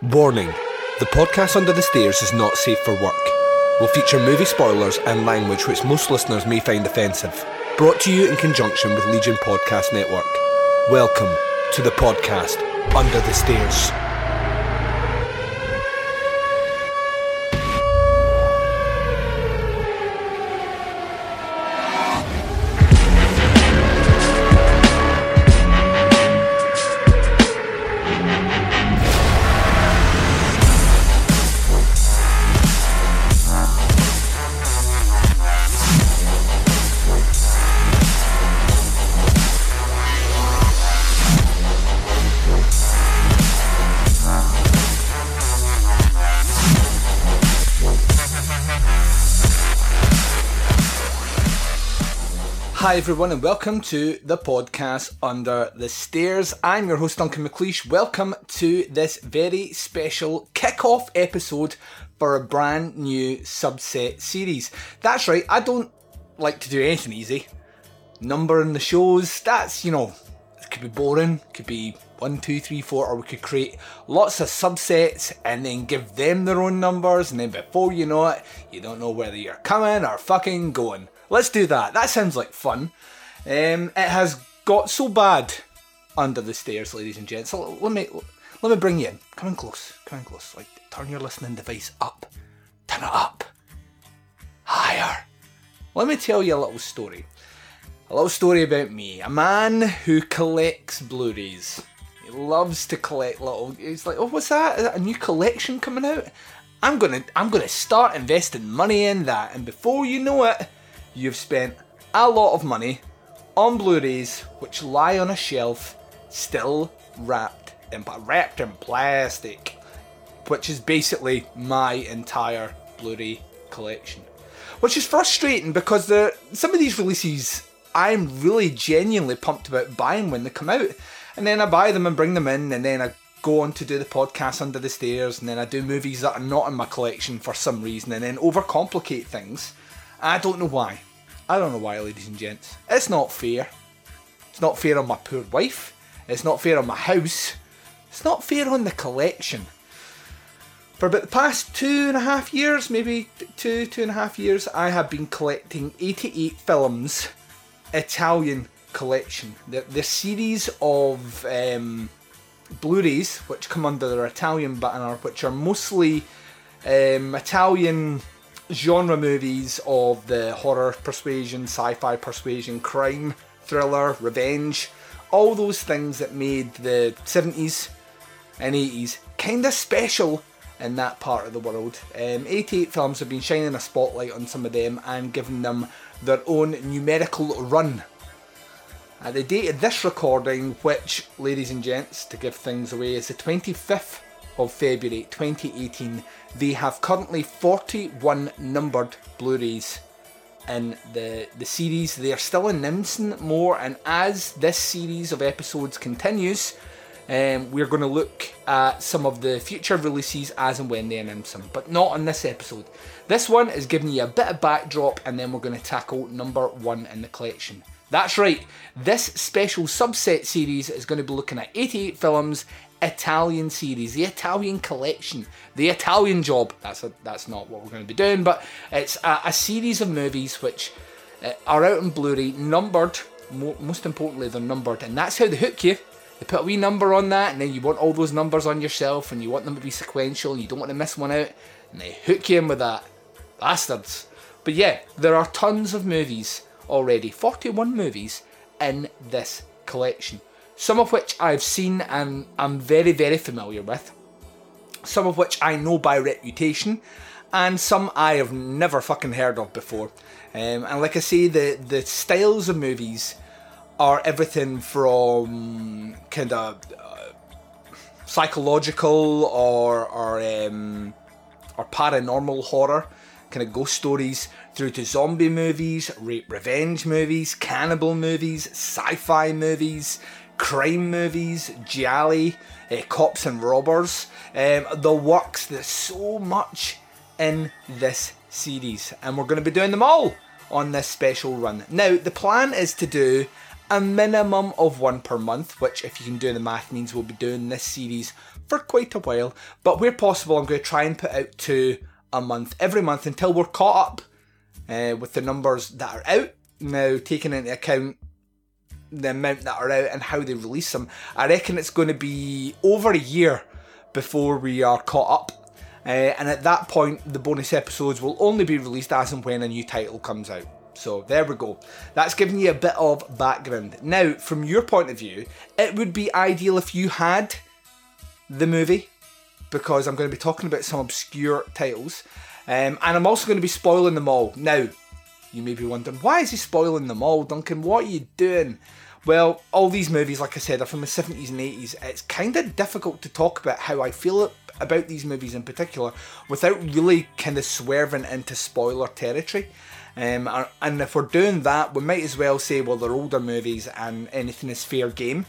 Warning The podcast Under the Stairs is not safe for work. Will feature movie spoilers and language which most listeners may find offensive. Brought to you in conjunction with Legion Podcast Network. Welcome to the podcast Under the Stairs. Everyone, and welcome to the podcast Under the Stairs. I'm your host, Duncan McLeish. Welcome to this very special kick-off episode for a brand new subset series. That's right, I don't like to do anything easy. Numbering the shows, that's, you know, it could be boring, could be one, two, three, four, or we could create lots of subsets and then give them their own numbers, and then before you know it, you don't know whether you're coming or fucking going. Let's do that. That sounds like fun. Um, it has got so bad under the stairs, ladies and gents. So let me let me bring you in. Come in close. Come in close. Like turn your listening device up. Turn it up. Higher. Let me tell you a little story. A little story about me. A man who collects Blu-rays. He loves to collect little. He's like, oh, what's that? Is that a new collection coming out? I'm gonna, I'm gonna start investing money in that, and before you know it, you've spent a lot of money on Blu-rays which lie on a shelf, still wrapped in wrapped in plastic, which is basically my entire Blu-ray collection. Which is frustrating because the some of these releases I'm really genuinely pumped about buying when they come out, and then I buy them and bring them in, and then I go on to do the podcast under the stairs, and then I do movies that are not in my collection for some reason, and then overcomplicate things. I don't know why. I don't know why, ladies and gents. It's not fair. It's not fair on my poor wife. It's not fair on my house. It's not fair on the collection. For about the past two and a half years, maybe two, two and a half years, I have been collecting 88 films, Italian collection. The, the series of um, Blu-rays, which come under their Italian banner, which are mostly um, Italian genre movies of the horror persuasion, sci fi persuasion, crime, thriller, revenge, all those things that made the 70s and 80s kind of special in that part of the world. Um, 88 films have been shining a spotlight on some of them and giving them their own numerical run. At the date of this recording, which, ladies and gents, to give things away, is the 25th of February 2018, they have currently 41 numbered Blu-rays in the, the series. They are still in announcing more, and as this series of episodes continues, um, we're going to look at some of the future releases as and when they announce them, but not on this episode. This one is giving you a bit of backdrop, and then we're going to tackle number one in the collection. That's right, this special subset series is going to be looking at 88 films Italian series, the Italian collection, the Italian job. That's a, that's not what we're going to be doing, but it's a, a series of movies which uh, are out on Blu-ray, numbered. Mo- most importantly, they're numbered, and that's how they hook you. They put a wee number on that, and then you want all those numbers on yourself, and you want them to be sequential. And you don't want to miss one out, and they hook you in with that. Bastards. But yeah, there are tons of movies already. 41 movies in this collection some of which I've seen and I'm very, very familiar with, some of which I know by reputation, and some I have never fucking heard of before. Um, and like I say, the, the styles of movies are everything from kind of uh, psychological or or um, or paranormal horror, kind of ghost stories, through to zombie movies, rape revenge movies, cannibal movies, sci-fi movies, crime movies, gialli, uh, cops and robbers. Um, the works. There's so much in this series, and we're going to be doing them all on this special run. Now, the plan is to do a minimum of one per month, which, if you can do the math, means we'll be doing this series for quite a while. But where possible, I'm going to try and put out two a month every month until we're caught up uh, with the numbers that are out. Now, taking into account the amount that are out and how they release them, I reckon it's going to be over a year before we are caught up. Uh, and at that point, the bonus episodes will only be released as and when a new title comes out. So there we go. That's giving you a bit of background. Now, from your point of view, it would be ideal if you had the movie, because I'm going to be talking about some obscure titles. Um, and I'm also going to be spoiling them all. Now, you may be wondering, why is he spoiling them all, Duncan? What are you doing? Well, all these movies, like I said, are from the 70s and 80s. It's kind of difficult to talk about how I feel about these movies in particular without really kind of swerving into spoiler territory. Um, and if we're doing that, we might as well say, well, they're older movies and anything is fair game.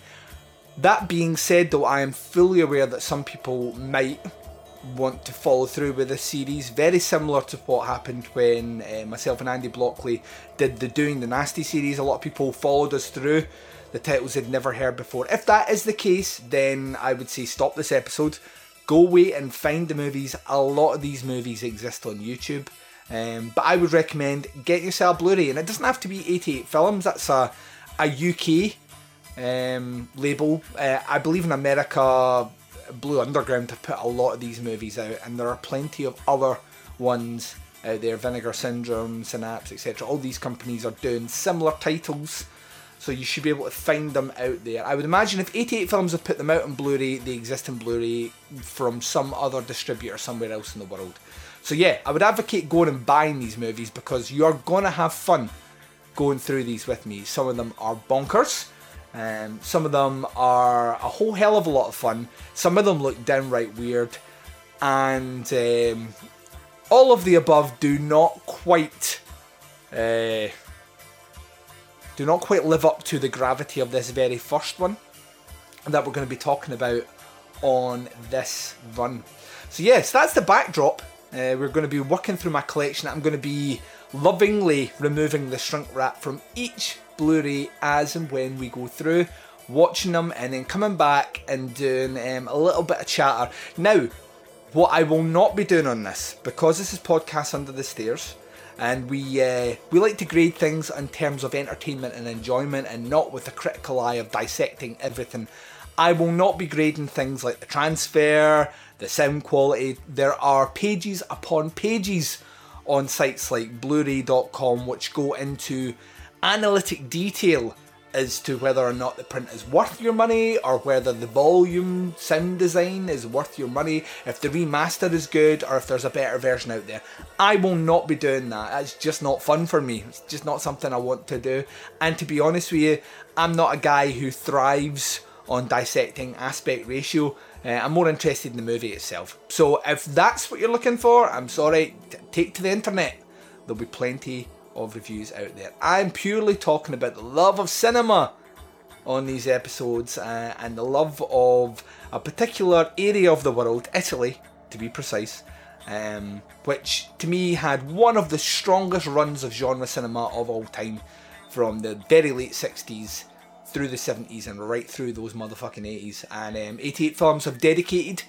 That being said, though, I am fully aware that some people might want to follow through with this series, very similar to what happened when uh, myself and Andy Blockley did the Doing the Nasty series. A lot of people followed us through the titles they'd never heard before. If that is the case, then I would say stop this episode, go away and find the movies. A lot of these movies exist on YouTube. Um, but I would recommend get yourself a Blu-ray, and it doesn't have to be 88 films. That's a a UK um, label. Uh, I believe in America, Blue Underground have put a lot of these movies out, and there are plenty of other ones out there. Vinegar Syndrome, Synapse, etc. All these companies are doing similar titles. So you should be able to find them out there. I would imagine if 88 Films have put them out on Blu-ray, they exist in Blu-ray from some other distributor somewhere else in the world. So yeah, I would advocate going and buying these movies because you're gonna have fun going through these with me. Some of them are bonkers. Um, some of them are a whole hell of a lot of fun. Some of them look downright weird, and um, all of the above do not quite uh, do not quite live up to the gravity of this very first one that we're going to be talking about on this run. So yes, that's the backdrop uh, we're going to be working through my collection. I'm going to be lovingly removing the shrink wrap from each Blu-ray as and when we go through, watching them and then coming back and doing um, a little bit of chatter. Now, what I will not be doing on this, because this is podcast under the stairs, and we uh, we like to grade things in terms of entertainment and enjoyment, and not with a critical eye of dissecting everything. I will not be grading things like the transfer, the sound quality. There are pages upon pages on sites like Blu-ray.com which go into analytic detail as to whether or not the print is worth your money or whether the volume sound design is worth your money, if the remaster is good or if there's a better version out there. I will not be doing that. That's just not fun for me. It's just not something I want to do. And to be honest with you, I'm not a guy who thrives on dissecting aspect ratio. Uh, I'm more interested in the movie itself. So if that's what you're looking for, I'm sorry, t- take to the internet. There'll be plenty of reviews out there. I'm purely talking about the love of cinema on these episodes uh, and the love of a particular area of the world, Italy to be precise, um, which to me had one of the strongest runs of genre cinema of all time from the very late 60s through the 70s and right through those motherfucking 80s. And um, 88 Films have dedicated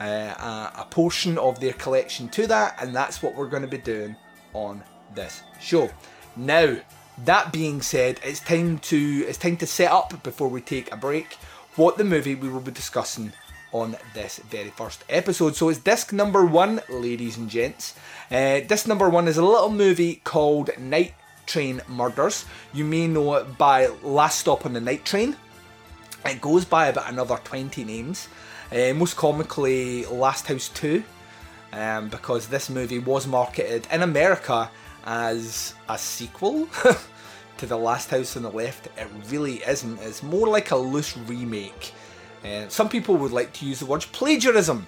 uh, a, a, portion of their collection to that, and that's what we're going to be doing on this show. Now, that being said, it's time to it's time to set up before we take a break what the movie we will be discussing on this very first episode. So it's disc number one, ladies and gents. Uh, disc number one is a little movie called Night Train Murders. You may know it by Last Stop on the Night Train. It goes by about another 20 names. Uh, most comically, Last House 2, um, because this movie was marketed in America as a sequel to The Last House on the Left. It really isn't. It's more like a loose remake. Uh, some people would like to use the word plagiarism,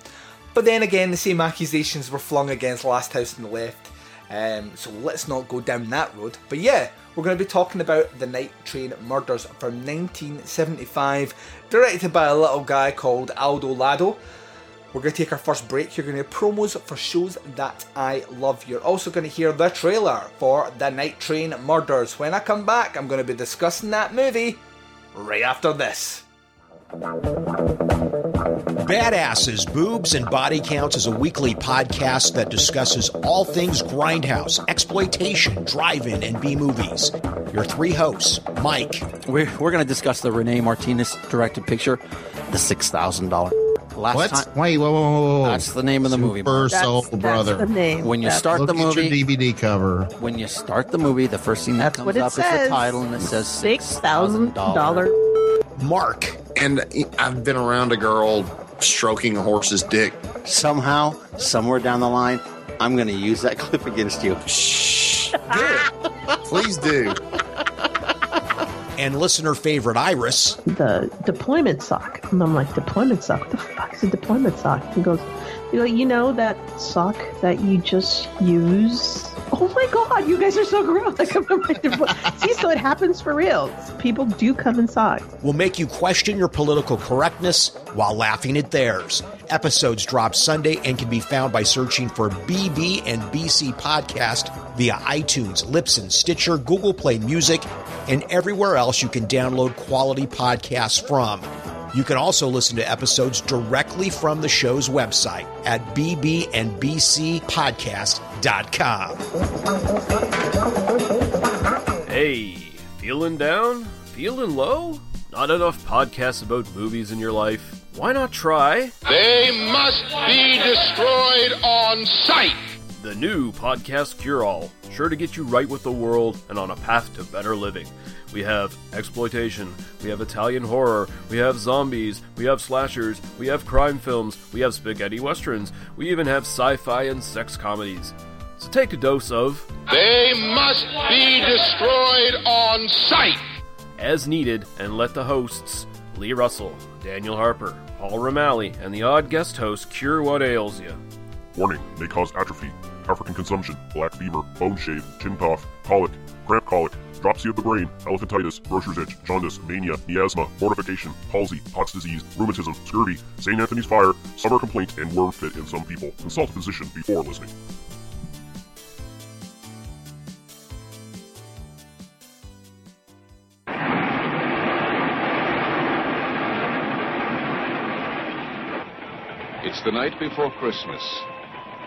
but then again, the same accusations were flung against Last House on the Left um, so let's not go down that road. But yeah, we're going to be talking about The Night Train Murders from 1975, directed by a little guy called Aldo Lado. We're going to take our first break. You're going to hear promos for shows that I love. You're also going to hear the trailer for The Night Train Murders. When I come back, I'm going to be discussing that movie right after this. Badasses, Boobs, and Body Counts is a weekly podcast that discusses all things grindhouse, exploitation, drive in, and B movies. Your three hosts, Mike. We're, we're going to discuss the Rene Martinez directed picture, The $6,000. Last What? time. Wait, whoa, whoa, whoa, whoa. That's the name of the movie. Super Mark. Soul That's Brother. the name. When you That's- start Look the at your movie, DVD cover. when you start the movie, the first thing that That's comes what it up is the title, and it says six thousand dollar. Mark. And I've been around a girl stroking a horse's dick. Somehow, somewhere down the line, I'm going to use that clip against you. Shh. Please do. And listener favorite Iris. The deployment sock, and I'm like, deployment sock. What the fuck is a deployment sock? He goes, you know, you know that sock that you just use. Oh my god, you guys are so gross. I come in my deploy- See, so it happens for real. People do come in socks. will make you question your political correctness while laughing at theirs. Episodes drop Sunday and can be found by searching for BB and BC Podcast via iTunes, Libsyn, Stitcher, Google Play Music, and everywhere else you can download quality podcasts from. You can also listen to episodes directly from the show's website at bbnbcpodcast.com. Hey, feeling down? Feeling low? Not enough podcasts about movies in your life? Why not try They must be destroyed on sight. The new Podcast Cure All? Sure to get you right with the world and on a path to better living. We have exploitation, we have Italian horror, we have zombies, we have slashers, we have crime films, we have spaghetti westerns, we even have sci fi and sex comedies. So take a dose of They must be destroyed on sight. as needed and let the hosts, Lee Russell, Daniel Harper, Paul Romali, and the odd guest host cure what ails you. Warning may cause atrophy, African consumption, black fever, bone shave, chin cough, colic, cramp colic, dropsy of the brain, elephantitis, grocer's itch, jaundice, mania, miasma, mortification, palsy, Pott's disease, rheumatism, scurvy, St. Anthony's fire, summer complaint, and worm fit in some people. Consult a physician before listening. It's the night before Christmas.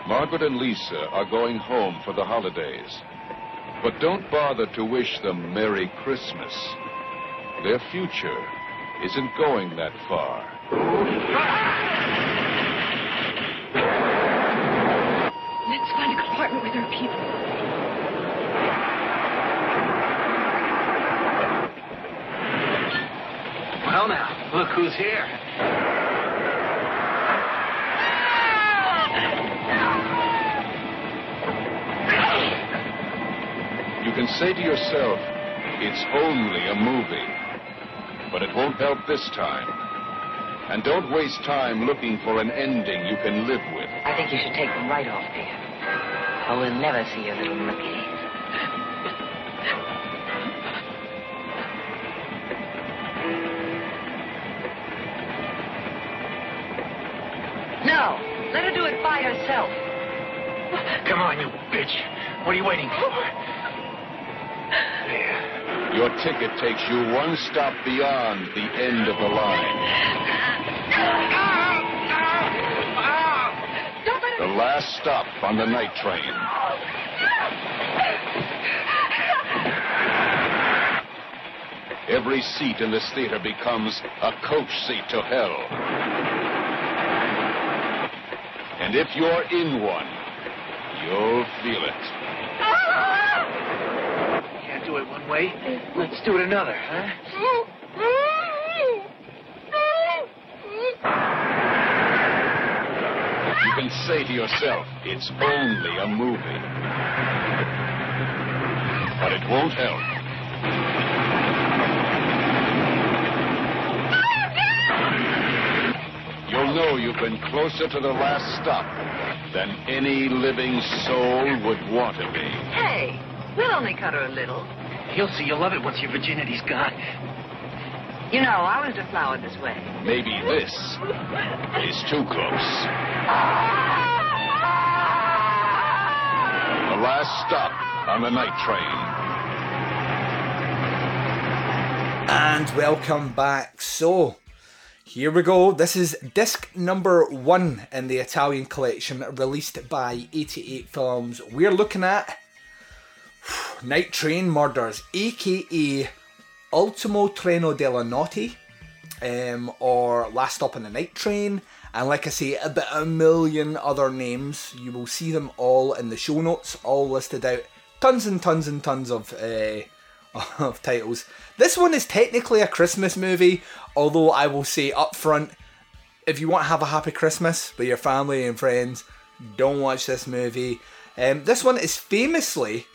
Margaret and Lisa are going home for the holidays. But don't bother to wish them Merry Christmas. Their future isn't going that far. Let's find a compartment with our people. Well, now, look who's here. You can say to yourself, it's only a movie. But it won't help this time. And don't waste time looking for an ending you can live with. I think you should take them right off there. Or we'll never see your little rookie. No, let her do it by herself. Come on, you bitch. What are you waiting for? Your ticket takes you one stop beyond the end of the line. The last stop on the night train. Every seat in this theater becomes a coach seat to hell. And if you're in one, you'll feel it. Can't do it one way. Let's do it another, huh? You can say to yourself, it's only a movie. But it won't help. You'll know you've been closer to the last stop than any living soul would want to be. Hey, we'll only cut her a little. You'll see you'll love it once your virginity's gone. You know, I was deflowered this way. Maybe this is too close. The last stop on the night train. And welcome back. So, Here we go. This is disc number one in the Italian collection, released by 88 Films. We're looking at Night Train Murders, aka Ultimo Treno della Notte, um, or Last Stop on the Night Train, and like I say, a bit a million other names. You will see them all in the show notes, all listed out. Tons and tons and tons of uh, of titles. This one is technically a Christmas movie, although I will say up front, if you want to have a happy Christmas with your family and friends, don't watch this movie. Um, this one is famously,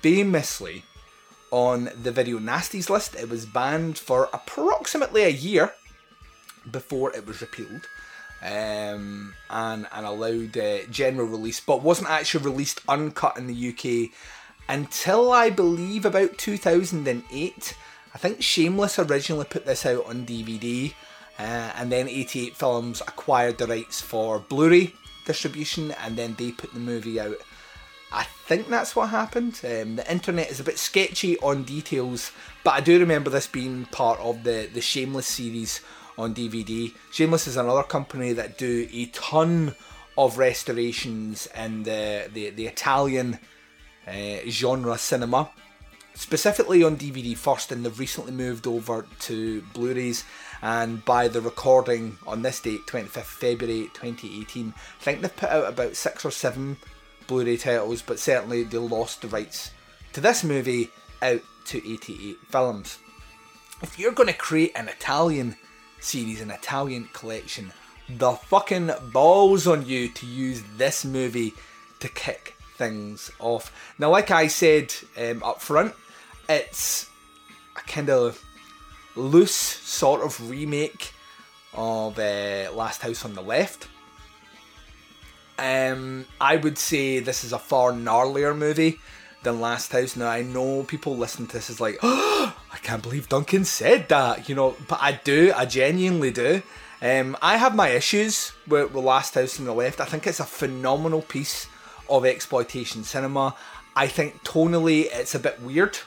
famously on the Video Nasties list. It was banned for approximately a year before it was repealed um, and, and allowed uh, general release, but wasn't actually released uncut in the UK until I believe about 2008. I think Shameless originally put this out on DVD, uh, and then 88 Films acquired the rights for Blu ray distribution, and then they put the movie out. Think that's what happened. Um, the internet is a bit sketchy on details, but I do remember this being part of the, the Shameless series on DVD. Shameless is another company that do a ton of restorations in the, the, the Italian uh, genre cinema specifically on DVD first, and they've recently moved over to Blu-rays. And by the recording on this date, 25th February 2018, I think they've put out about six or seven Blu-ray titles, but certainly they lost the rights to this movie out to 88 films. If you're going to create an Italian series, an Italian collection, the fucking balls on you to use this movie to kick things off. Now, like I said um, up front, it's a kind of loose sort of remake of uh, Last House on the Left. Um, I would say this is a far gnarlier movie than Last House. Now I know people listen to this is like, oh, I can't believe Duncan said that, you know, but I do, I genuinely do. Um, I have my issues with, with Last House on the Left. I think it's a phenomenal piece of exploitation cinema. I think tonally it's a bit weird.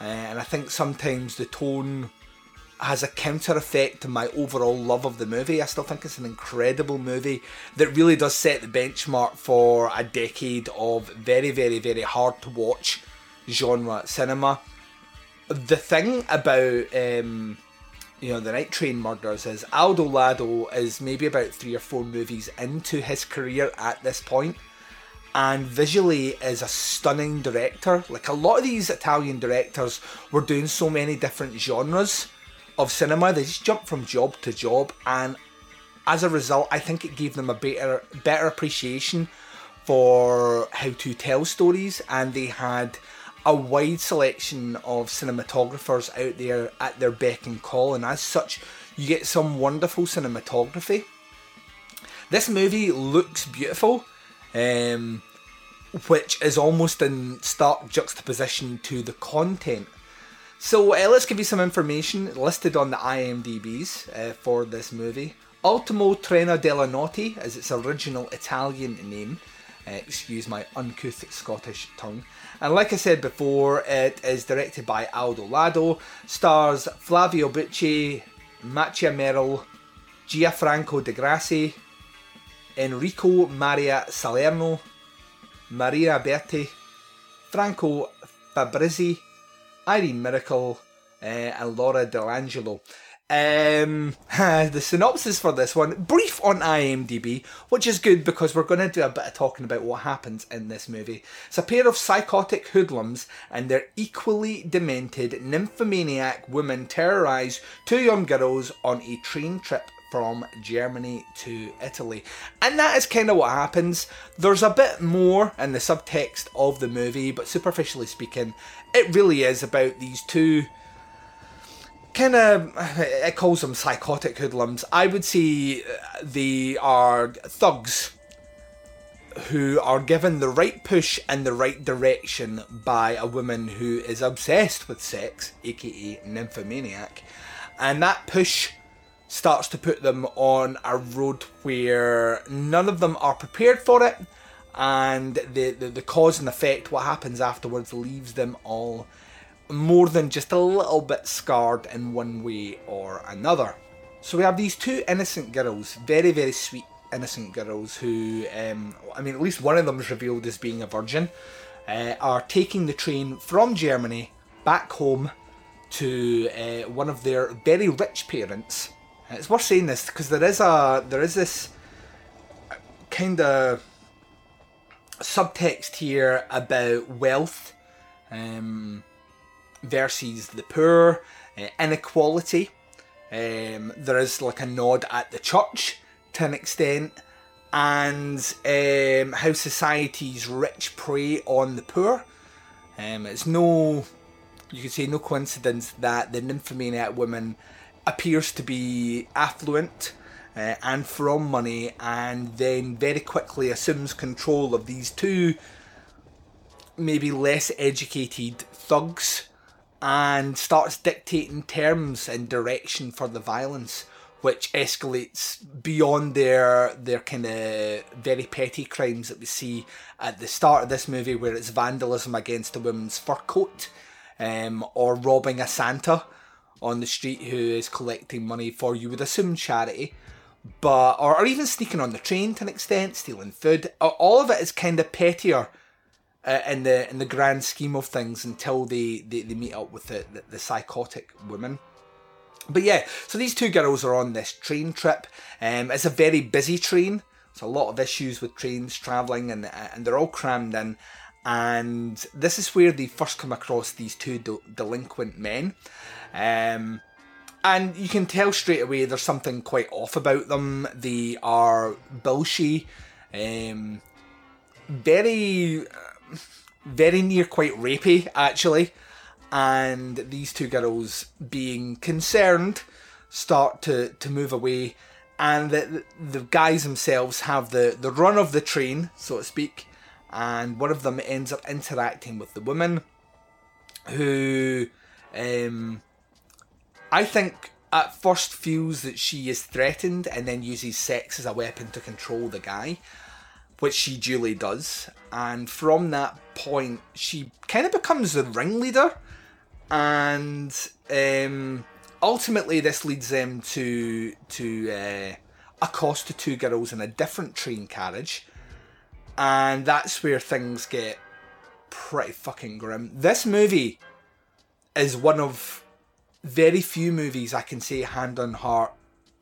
Uh, and I think sometimes the tone has a counter effect to my overall love of the movie. I still think it's an incredible movie that really does set the benchmark for a decade of very, very, very hard to watch genre cinema. The thing about um, you know the Night Train murders is Aldo Lado is maybe about three or four movies into his career at this point and visually is a stunning director. Like a lot of these Italian directors were doing so many different genres of cinema, they just jumped from job to job, and as a result, I think it gave them a better better appreciation for how to tell stories, and they had a wide selection of cinematographers out there at their beck and call, and as such, you get some wonderful cinematography. This movie looks beautiful um, which is almost in stark juxtaposition to the content. So uh, let's give you some information listed on the IMDb's uh, for this movie. Ultimo Treno della Notte is its original Italian name. Uh, excuse my uncouth Scottish tongue. And like I said before, it is directed by Aldo Lado, stars Flavio Bucci, Macha Méril, Gianfranco De Grassi, Enrico Maria Salerno, Maria Berti, Franco Fabrizi, Irene Miracle, uh, and Laura Delangelo. Um, the synopsis for this one, brief on IMDb, which is good because we're going to do a bit of talking about what happens in this movie. It's a pair of psychotic hoodlums and their equally demented nymphomaniac women terrorise two young girls on a train trip from Germany to Italy. And that is kind of what happens. There's a bit more in the subtext of the movie, but superficially speaking, it really is about these two kind of it calls them psychotic hoodlums. I would say uh, they are thugs who are given the right push in the right direction by a woman who is obsessed with sex, aka nymphomaniac, and that push starts to put them on a road where none of them are prepared for it, and the, the, the cause and effect, what happens afterwards, leaves them all more than just a little bit scarred in one way or another. So we have these two innocent girls, very very sweet innocent girls who, um, I mean, at least one of them is revealed as being a virgin, uh, are taking the train from Germany back home to uh, one of their very rich parents. It's worth saying this because there is a there is this kind of subtext here about wealth um, versus the poor, uh, inequality. Um, there is like a nod at the church to an extent, and um, how society's rich prey on the poor. Um, it's no, you could say, no coincidence that the nymphomaniac woman appears to be affluent uh, and from money, and then very quickly assumes control of these two maybe less educated thugs and starts dictating terms and direction for the violence which escalates beyond their their kind of very petty crimes that we see at the start of this movie, where it's vandalism against a woman's fur coat, um, or robbing a Santa on the street who is collecting money for you would assume charity, but or, or even sneaking on the train to an extent, stealing food. All of it is kind of pettier. Uh, in the in the grand scheme of things, until they, they, they meet up with the, the, the psychotic woman. But yeah, so these two girls are on this train trip. Um, it's a very busy train. There's a lot of issues with trains travelling, and and they're all crammed in. And this is where they first come across these two de- delinquent men. Um, and you can tell straight away there's something quite off about them. They are bullshy, um, very, very near quite rapey actually. And these two girls being concerned start to, to move away. And the, the guys themselves have the, the run of the train so to speak. And one of them ends up interacting with the woman who um, i think at first feels that she is threatened and then uses sex as a weapon to control the guy which she duly does. And from that point she kind of becomes the ringleader. And um, ultimately this leads them to to uh, accost the two girls in a different train carriage, and that's where things get pretty fucking grim. This movie is one of very few movies I can say hand on heart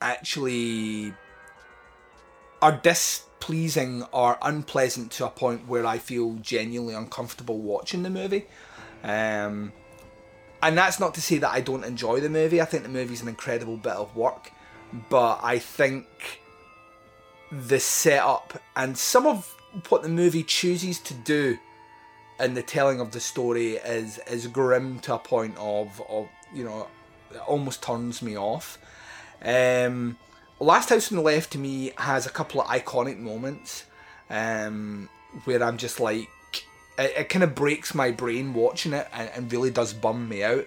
actually are displeasing or unpleasant to a point where I feel genuinely uncomfortable watching the movie. Um, and that's not to say that I don't enjoy the movie. I think the movie's an incredible bit of work, but I think the setup and some of what the movie chooses to do in the telling of the story is is grim to a point of of you know almost turns me off. Um, Last House on the Left to me has a couple of iconic moments um, where I'm just like it, it kind of breaks my brain watching it and, and really does bum me out.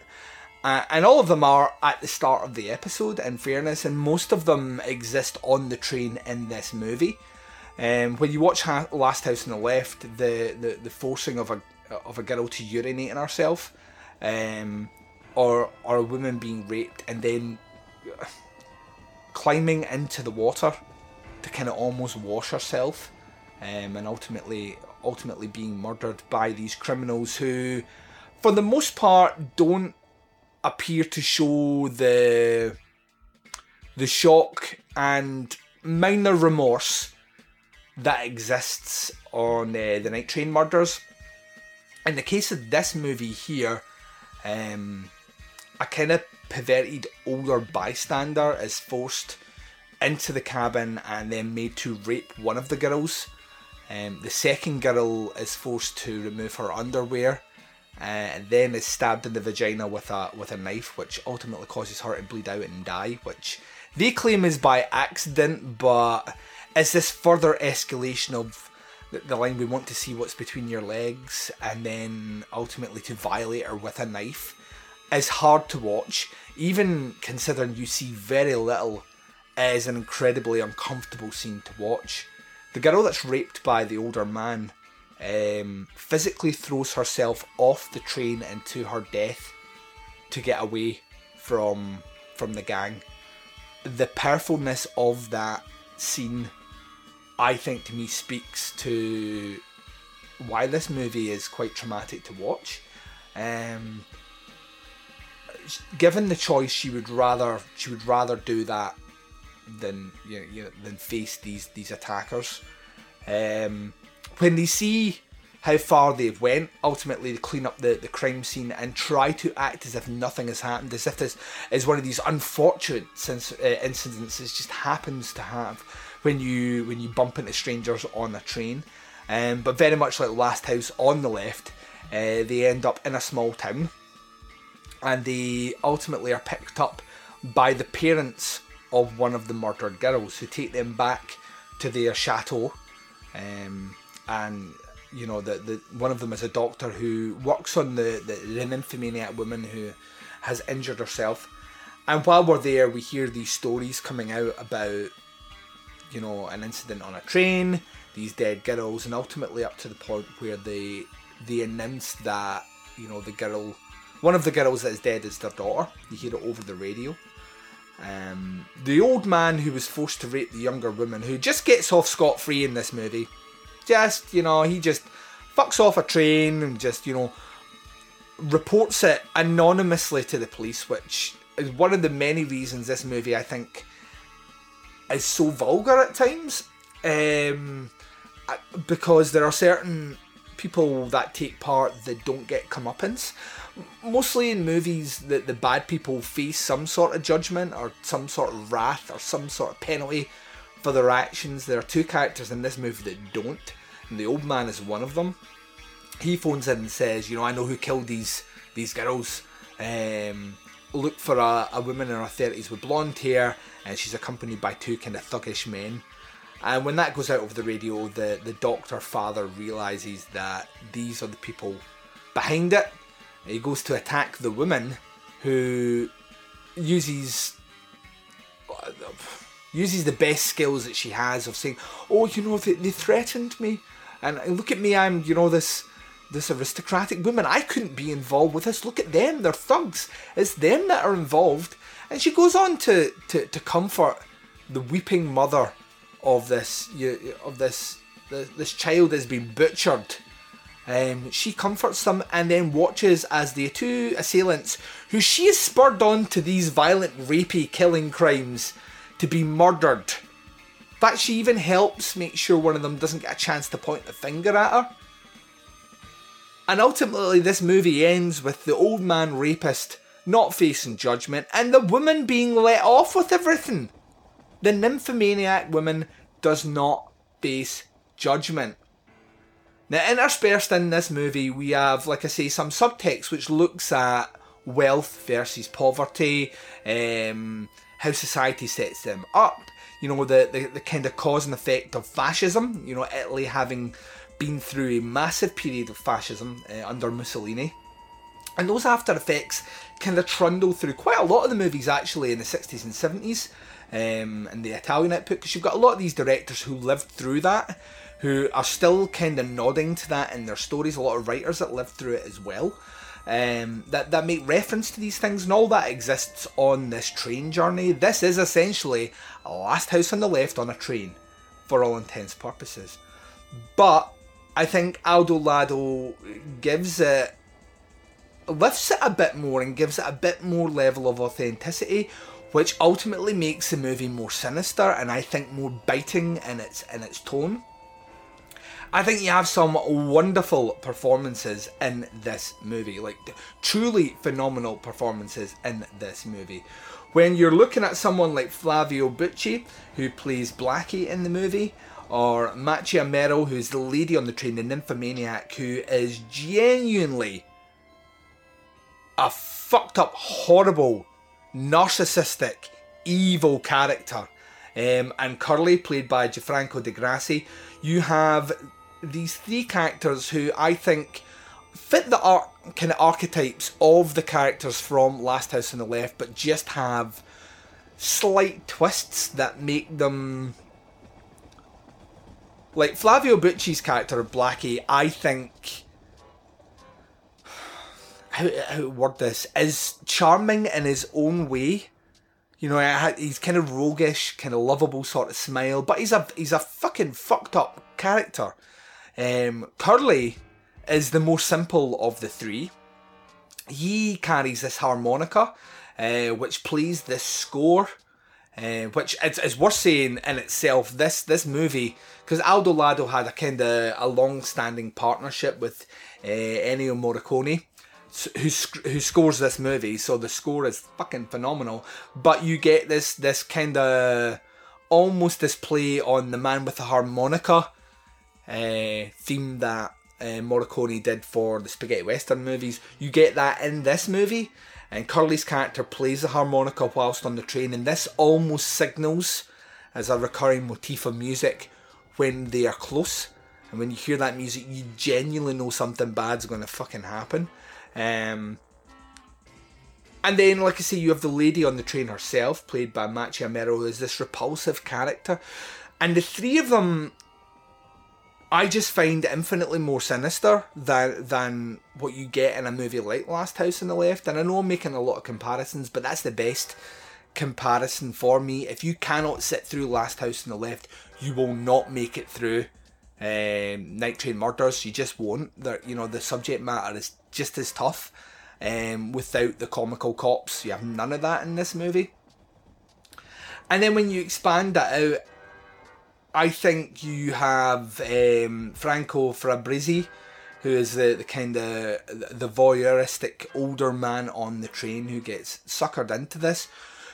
Uh, and all of them are at the start of the episode, in fairness, and most of them exist on the train in this movie. Um, when you watch ha- Last House on the Left, the, the, the forcing of a of a girl to urinate in herself, um, or or a woman being raped and then climbing into the water to kind of almost wash herself, um, and ultimately ultimately being murdered by these criminals who, for the most part, don't appear to show the the shock and minor remorse that exists on uh, the Night Train murders. In the case of this movie here, um, a kind of perverted older bystander is forced into the cabin and then made to rape one of the girls. Um, the second girl is forced to remove her underwear, uh, and then is stabbed in the vagina with a with a knife, which ultimately causes her to bleed out and die. Which they claim is by accident, but is this further escalation of the, the line we want to see what's between your legs, and then ultimately to violate her with a knife, is hard to watch. Even considering you see very little, is an incredibly uncomfortable scene to watch. The girl that's raped by the older man um, physically throws herself off the train into her death to get away from from the gang. the powerfulness of that scene, I think to me speaks to why this movie is quite traumatic to watch. Um, given the choice, she would rather she would rather do that than you know, than face these these attackers. Um, when they see how far they've went, ultimately they clean up the, the crime scene and try to act as if nothing has happened, as if this is one of these unfortunate since, uh, incidents that just happens to have when you when you bump into strangers on a train. Um, but very much like Last House on the left, uh, they end up in a small town, and they ultimately are picked up by the parents of one of the murdered girls, who take them back to their chateau. Um, and you know, the, the one of them is a doctor who works on the, the, the nymphomaniac woman who has injured herself. And while we're there, we hear these stories coming out about, you know, an incident on a train, these dead girls, and ultimately up to the point where they they announce that, you know, the girl, one of the girls that is dead is their daughter. You hear it over the radio. Um, the old man who was forced to rape the younger woman, who just gets off scot free in this movie, just you know, he just fucks off a train and just you know reports it anonymously to the police, which is one of the many reasons this movie I think is so vulgar at times. Um, because there are certain people that take part that don't get comeuppance. Mostly in movies, that the bad people face some sort of judgment or some sort of wrath or some sort of penalty for their actions. There are two characters in this movie that don't, and the old man is one of them. He phones in and says, "You know, I know who killed these these girls. Um, look for a, a woman in her thirties with blonde hair, and she's accompanied by two kind of thuggish men." And when that goes out over the radio, the, the doctor father realizes that these are the people behind it. He goes to attack the woman who uses uses the best skills that she has of saying, "Oh, you know, they, they threatened me, and look at me, I'm you know this this aristocratic woman. I couldn't be involved with this. Look at them, they're thugs. It's them that are involved." And she goes on to to, to comfort the weeping mother of this of this this child has been butchered. Um, she comforts them and then watches as the two assailants, who she has spurred on to these violent, rapey, killing crimes, to be murdered. In fact, she even helps make sure one of them doesn't get a chance to point the finger at her. And ultimately, this movie ends with the old man rapist not facing judgment and the woman being let off with everything. The nymphomaniac woman does not face judgment. Now, interspersed in this movie, we have, like I say, some subtext which looks at wealth versus poverty, um, how society sets them up, you know, the, the, the kind of cause and effect of fascism, you know, Italy having been through a massive period of fascism uh, under Mussolini. And those after effects kind of trundle through quite a lot of the movies actually in the 60s and 70s um, and the Italian output because you've got a lot of these directors who lived through that, who are still kind of nodding to that in their stories. A lot of writers that lived through it as well. Um, that that make reference to these things, and all that exists on this train journey. This is essentially a last house on the left on a train, for all intents purposes. But I think Aldo Lado gives it lifts it a bit more and gives it a bit more level of authenticity which ultimately makes the movie more sinister and I think more biting in its in its tone. I think you have some wonderful performances in this movie, like truly phenomenal performances in this movie. When you're looking at someone like Flavio Bucci, who plays Blackie in the movie, or Macha Méril, who's the lady on the train, the nymphomaniac, who is genuinely a fucked up, horrible narcissistic, evil character. Um, and Curly, played by Gianfranco De Grassi, you have these three characters who I think fit the art kind of archetypes of the characters from Last House on the Left, but just have slight twists that make them like Flavio Bucci's character Blackie. I think how, how to word this is charming in his own way, You know, he's kind of roguish, kind of lovable sort of smile, but he's a he's a fucking fucked up character. Um, Curly is the most simple of the three. He carries this harmonica, uh, which plays this score, uh, which is worth saying in itself. This this movie, because Aldo Lado had a kind of a long-standing partnership with uh, Ennio Morricone, who who scores this movie. So the score is fucking phenomenal. But you get this this kind of almost this play on the man with the harmonica uh, theme that uh, Morricone did for the spaghetti western movies. You get that in this movie, and Curly's character plays the harmonica whilst on the train, and this almost signals as a recurring motif of music when they are close. And when you hear that music, you genuinely know something bad's going to fucking happen. Um, and then, like I say, you have the lady on the train herself, played by Macha Méril, who is this repulsive character. And the three of them, I just find infinitely more sinister than than what you get in a movie like Last House on the Left. And I know I'm making a lot of comparisons, but that's the best comparison for me. If you cannot sit through Last House on the Left, you will not make it through um, Night Train Murders. You just won't. The, you know the subject matter is just as tough. Um, without the comical cops, you have none of that in this movie. And then when you expand that out, I think you have um, Franco Fabrizi, who is the, the kind of the voyeuristic older man on the train who gets suckered into this,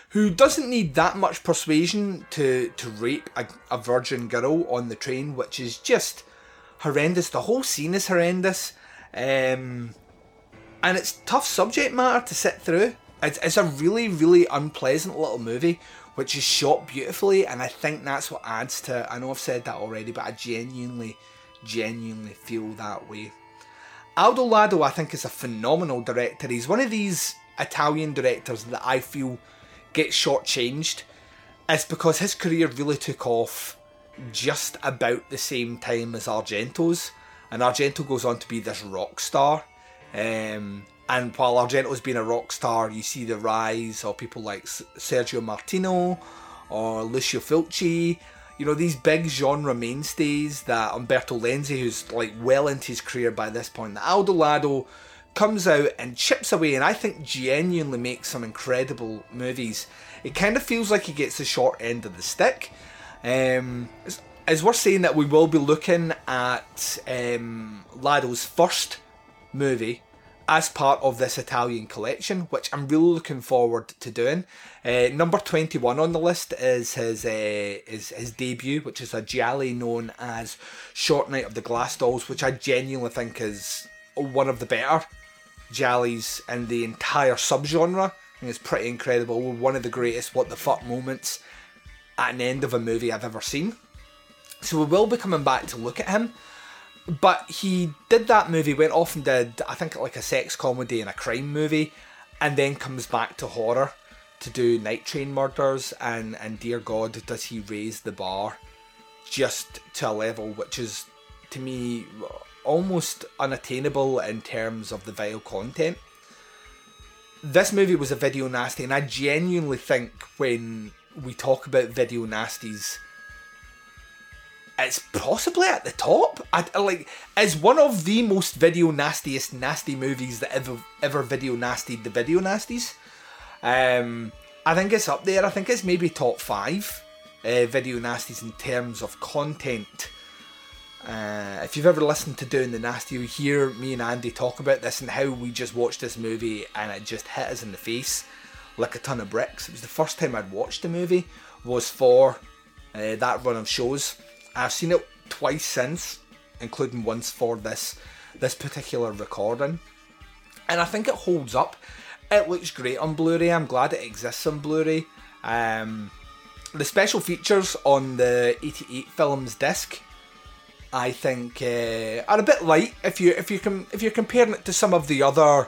who doesn't need that much persuasion to to rape a, a virgin girl on the train, which is just horrendous. The whole scene is horrendous. Um, and it's tough subject matter to sit through. It's, it's a really, really unpleasant little movie, which is shot beautifully, and I think that's what adds to. I know I've said that already, but I genuinely, genuinely feel that way. Aldo Lado, I think, is a phenomenal director. He's one of these Italian directors that I feel gets shortchanged. It's because his career really took off just about the same time as Argento's, and Argento goes on to be this rock star. Um, and while Argento's been a rock star, you see the rise of people like Sergio Martino or Lucio Fulci. You know, these big genre mainstays that Umberto Lenzi, who's like well into his career by this point, that Aldo Lado comes out and chips away and I think genuinely makes some incredible movies. It kind of feels like he gets the short end of the stick. Um, it's, worth saying that we will be looking at um, Lado's first movie as part of this Italian collection, which I'm really looking forward to doing. Uh, number 21 on the list is his, uh, is his debut, which is a giallo known as Short Night of the Glass Dolls, which I genuinely think is one of the better giallos in the entire subgenre. I think it's pretty incredible. One of the greatest what the fuck moments at an end of a movie I've ever seen. So we will be coming back to look at him. But he did that movie, went off and did, I think, like a sex comedy and a crime movie, and then comes back to horror to do Night Train Murders. And, and dear God, does he raise the bar just to a level which is, to me, almost unattainable in terms of the vile content. This movie was a video nasty, and I genuinely think when we talk about video nasties, it's possibly at the top. I, like is one of the most video nastiest nasty movies that ever ever video nastied the video nasties. Um, I think it's up there. I think it's maybe top five uh, video nasties in terms of content. Uh, if you've ever listened to Doing the Nasty, you hear me and Andy talk about this and how we just watched this movie and it just hit us in the face like a ton of bricks. It was the first time I'd watched the movie was for uh, that run of shows. I've seen it twice since, including once for this this particular recording, and I think it holds up. It looks great on Blu-ray. I'm glad it exists on Blu-ray. Um, the special features on the 88 films disc, I think, uh, are a bit light if you if you can if you're comparing it to some of the other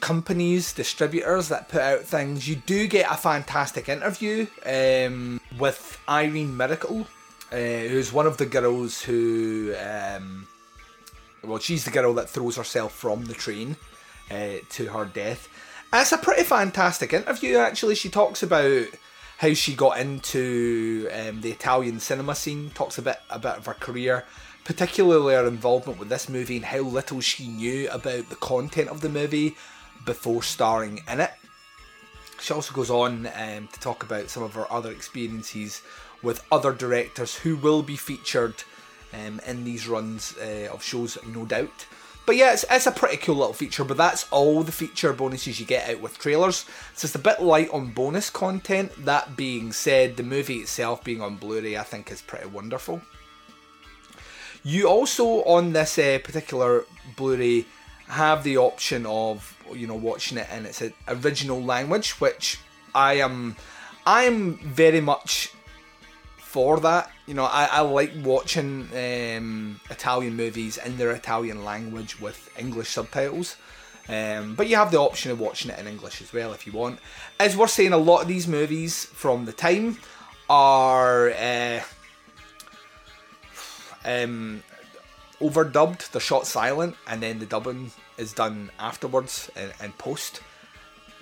companies, distributors that put out things, you do get a fantastic interview um, with Irene Miracle, uh, who's one of the girls who, um, well, she's the girl that throws herself from the train uh, to her death. it's a pretty fantastic interview, actually. She talks about how she got into um, the Italian cinema scene, talks a bit, a bit of her career, particularly her involvement with this movie and how little she knew about the content of the movie before starring in it. She also goes on um, to talk about some of her other experiences with other directors who will be featured um, in these runs uh, of shows, no doubt. But yeah, it's, it's a pretty cool little feature, but that's all the feature bonuses you get out with trailers. It's just a bit light on bonus content. That being said, the movie itself being on Blu ray, I think, is pretty wonderful. You also, on this uh, particular Blu ray, have the option of you know watching it in its original language, which I am I am very much for that. You know, I, I like watching um, Italian movies in their Italian language with English subtitles. Um, but you have the option of watching it in English as well if you want. As we're saying, a lot of these movies from the time are uh, um, overdubbed. They're shot silent, and then the dubbing is done afterwards in, in post.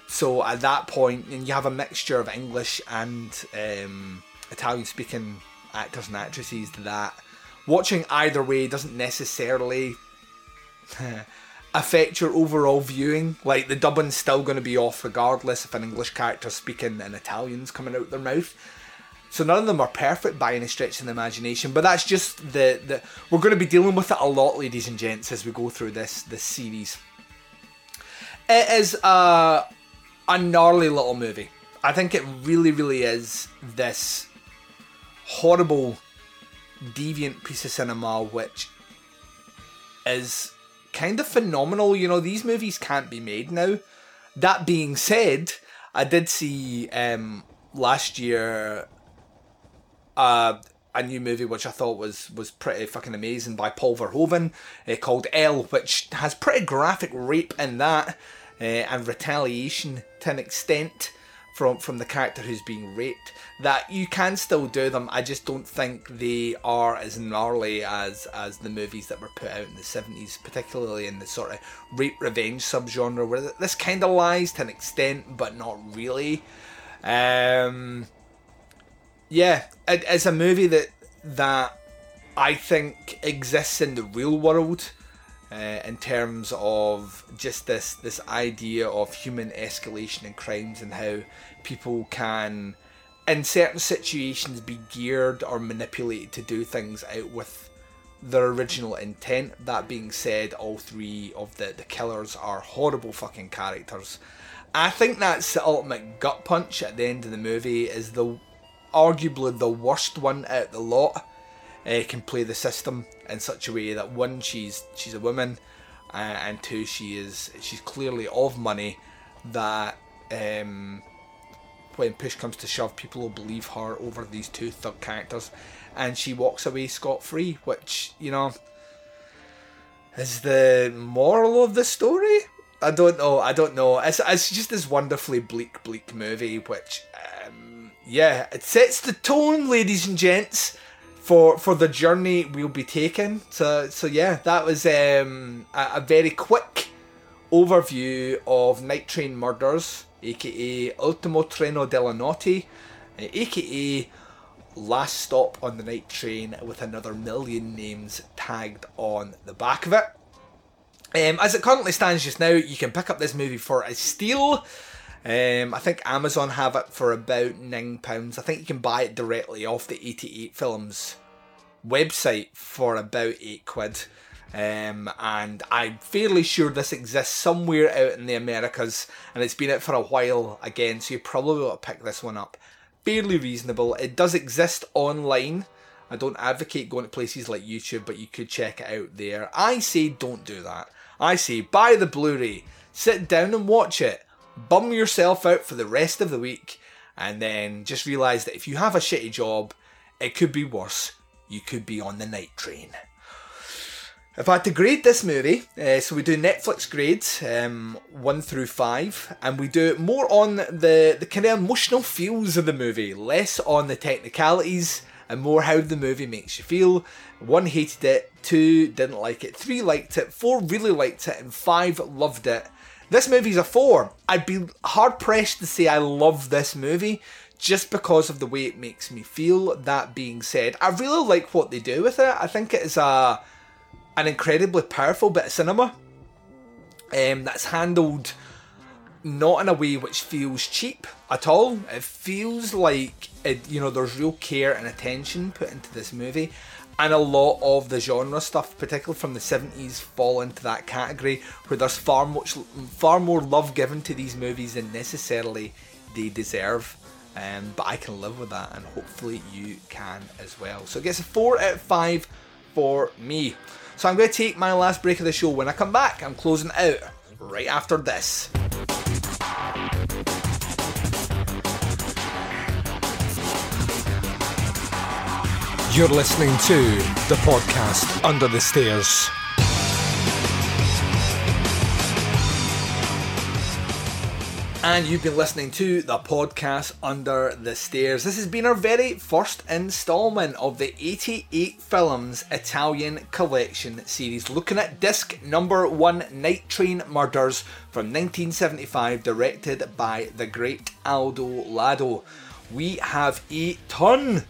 So at that point, and you have a mixture of English and um, Italian speaking actors and actresses that watching either way doesn't necessarily affect your overall viewing. Like the dubbing's still going to be off regardless if an English character speaking and Italian's coming out their mouth. So none of them are perfect by any stretch of the imagination, but that's just the, the we're going to be dealing with it a lot, ladies and gents, as we go through this this series. It is a a gnarly little movie. I think it really, really is this horrible, deviant piece of cinema, which is kind of phenomenal. You know, these movies can't be made now. That being said, I did see um, last year uh, a new movie which I thought was was pretty fucking amazing by Paul Verhoeven uh, called Elle, which has pretty graphic rape in that uh, and retaliation to an extent from from the character who's being raped. That you can still do them. I just don't think they are as gnarly as as the movies that were put out in the seventies, particularly in the sort of rape revenge subgenre, where this kind of lies to an extent, but not really. Um, yeah, it, it's a movie that that I think exists in the real world. Uh, in terms of just this this idea of human escalation and crimes and how people can in certain situations be geared or manipulated to do things out with their original intent. That being said, all three of the, the killers are horrible fucking characters. I think that's the ultimate gut punch at the end of the movie is the arguably the worst one out of the lot uh, can play the system in such a way that one she's she's a woman uh, and two she is she's clearly of money that um, when push comes to shove people will believe her over these two thug characters. And she walks away scot free which you know is the moral of the story? I don't know I don't know. It's, it's just this wonderfully bleak bleak movie which yeah it sets the tone ladies and gents for for the journey we'll be taking. So so yeah, that was um, a, a, very quick overview of Night Train Murders, aka Ultimo Treno della Notte, aka Last Stop on the Night Train, with another million names tagged on the back of it. Um, as it currently stands just now, you can pick up this movie for a steal. Um, I think Amazon have it for about nine pounds. I think you can buy it directly off the 88 Films website for about eight quid. Um, and I'm fairly sure this exists somewhere out in the Americas, and it's been out for a while again, so you probably want to pick this one up. Fairly reasonable. It does exist online. I don't advocate going to places like YouTube, but you could check it out there. I say don't do that. I say buy the Blu ray, sit down and watch it bum yourself out for the rest of the week, and then just realise that if you have a shitty job, it could be worse. You could be on the night train. If I had to grade this movie, uh, so we do Netflix grades, um, one through five, and we do it more on the, the kind of emotional feels of the movie, less on the technicalities, and more how the movie makes you feel. One hated it, two didn't like it, three liked it, four really liked it, and five loved it. This movie's a four. I'd be hard pressed to say I love this movie just because of the way it makes me feel. That being said, I really like what they do with it. I think it is a an incredibly powerful bit of cinema um, that's handled not in a way which feels cheap at all. It feels like it, you know there's real care and attention put into this movie, and a lot of the genre stuff, particularly from the 70s, fall into that category where there's far much far more love given to these movies than necessarily they deserve. Um, but I can live with that, and hopefully you can as well. So it gets a four out of five for me. So I'm going to take my last break of the show. When I come back, I'm closing out right after this. You're listening to the podcast Under the Stairs. And you've been listening to the podcast Under the Stairs. This has been our very first installment of the 88 Films Italian Collection series, looking at disc number one Night Train Murders from 1975, directed by the great Aldo Lado. We have a ton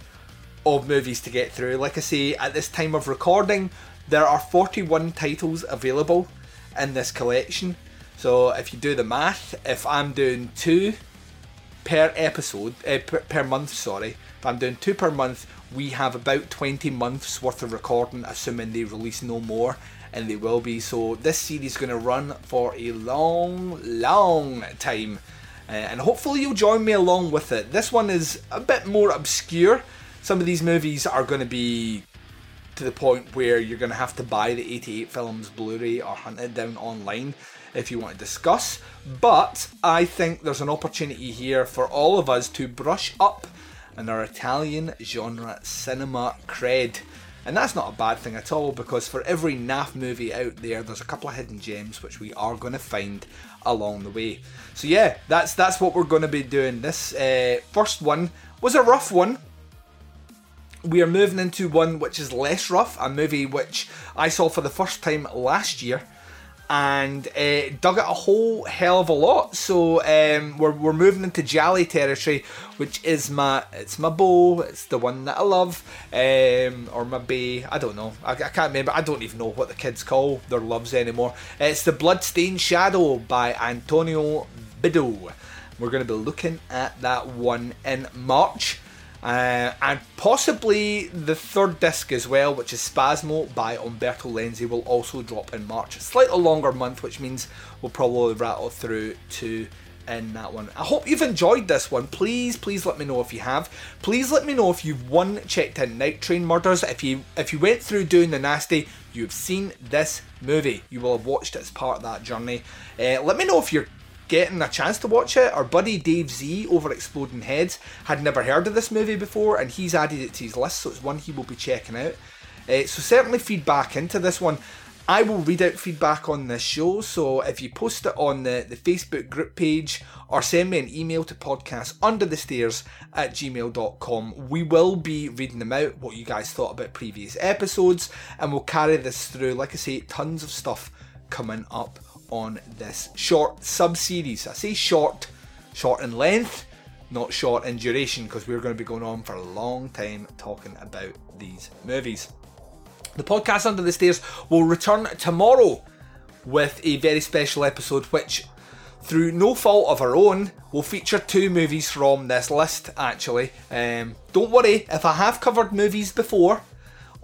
of movies to get through. Like I say, at this time of recording, there are 41 titles available in this collection. So if you do the math, if I'm doing two per episode, uh, per, per month, sorry, if I'm doing two per month, we have about 20 months worth of recording, assuming they release no more, and they will be. So this series is going to run for a long, long time. Uh, and hopefully you'll join me along with it. This one is a bit more obscure. Some of these movies are going to be to the point where you're going to have to buy the 88 films Blu-ray or hunt it down online if you want to discuss. But I think there's an opportunity here for all of us to brush up on our Italian genre cinema cred. And that's not a bad thing at all because for every NAF movie out there, there's a couple of hidden gems which we are going to find along the way. So yeah, that's that's what we're going to be doing. This uh, first one was a rough one. We are moving into one which is less rough, a movie which I saw for the first time last year and uh, dug it a whole hell of a lot. So um, we're, we're moving into giallo territory, which is my it's my bow. It's the one that I love, um, or my bay. I don't know. I, I, can't remember. I don't even know what the kids call their loves anymore. It's the Bloodstained Shadow by Antonio Bido. We're going to be looking at that one in March. Uh, and possibly the third disc as well, which is Spasmo by Umberto Lenzi, will also drop in March. Slightly longer month, which means we'll probably rattle through to in that one. I hope you've enjoyed this one. Please, please let me know if you have. Please let me know if you've one checked in Night Train Murders. If you if you went through doing the nasty, you've seen this movie. You will have watched it as part of that journey. Uh, let me know if you're getting a chance to watch it. Our buddy Dave Z over Exploding Heads had never heard of this movie before, and he's added it to his list, so it's one he will be checking out. Uh, so certainly feedback into this one. I will read out feedback on this show, so if you post it on the, the Facebook group page or send me an email to podcast under the stairs at gmail.com, we will be reading them out, what you guys thought about previous episodes, and we'll carry this through. Like I say, tons of stuff coming up on this short sub series. I say short, short in length, not short in duration, because we're going to be going on for a long time talking about these movies. The podcast Under the Stairs will return tomorrow with a very special episode, which, through no fault of our own, will feature two movies from this list. Actually, um, don't worry if I have covered movies before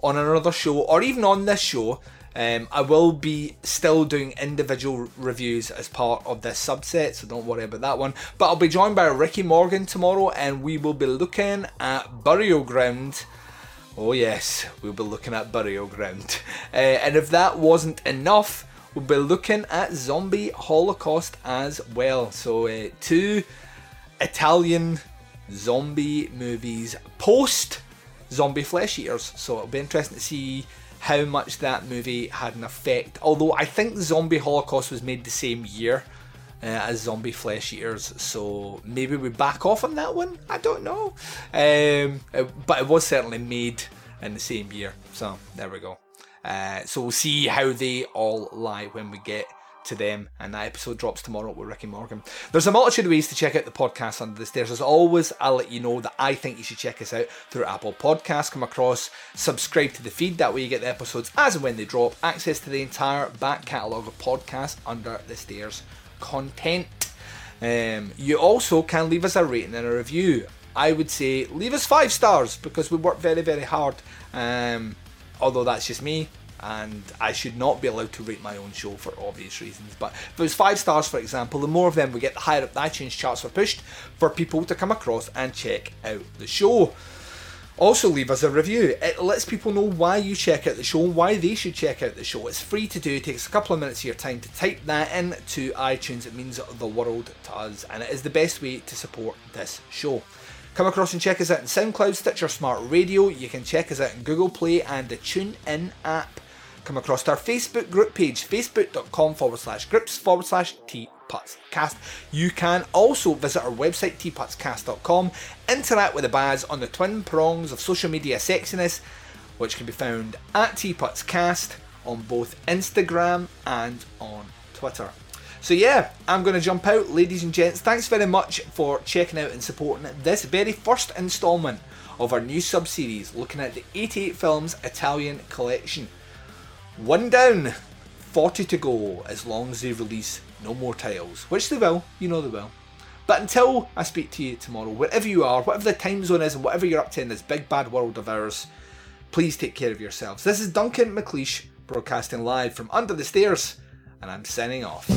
on another show or even on this show. Um, I will be still doing individual reviews as part of this subset, so don't worry about that one. But I'll be joined by Ricky Morgan tomorrow, and we will be looking at Burial Ground. Oh, yes, we'll be looking at Burial Ground. Uh, and if that wasn't enough, we'll be looking at Zombie Holocaust as well. So, uh, two Italian zombie movies post Zombie Flesh Eaters. So, it'll be interesting to see how much that movie had an effect. Although I think Zombie Holocaust was made the same year uh, as Zombie Flesh Eaters, so maybe we back off on that one. I don't know, um, but it was certainly made in the same year. So there we go. Uh, so we'll see how they all lie when we get to them, and that episode drops tomorrow with Ricky Morgan. There's a multitude of ways to check out the podcast Under the Stairs. As always, I'll let you know that I think you should check us out through Apple Podcasts. Come across, subscribe to the feed, that way you get the episodes as and when they drop, access to the entire back catalogue of podcasts Under the Stairs content. Um, you also can leave us a rating and a review. I would say leave us five stars because we work very, very hard. Um, although that's just me, and I should not be allowed to rate my own show for obvious reasons. But if it was five stars, for example, the more of them we get, the higher up the iTunes charts are pushed for people to come across and check out the show. Also, leave us a review. It lets people know why you check out the show, why they should check out the show. It's free to do, it takes a couple of minutes of your time to type that in to iTunes. It means the world to us, and it is the best way to support this show. Come across and check us out in SoundCloud, Stitcher Smart Radio. You can check us out in Google Play and the TuneIn app. Come across our Facebook group page, facebook.com forward slash groups forward slash teapotscast. You can also visit our website, teapotscast.com, interact with the Baz on the twin prongs of social media sexiness, which can be found at teapotscast on both Instagram and on Twitter. So yeah, I'm going to jump out, ladies and gents. Thanks very much for checking out and supporting this very first instalment of our new sub-series looking at the 88 Films Italian collection. One down, 40 to go as long as they release no more titles, which they will, you know they will. But until I speak to you tomorrow, wherever you are, whatever the time zone is, and whatever you're up to in this big bad world of ours, please take care of yourselves. This is Duncan McLeish broadcasting live from under the stairs, and I'm signing off.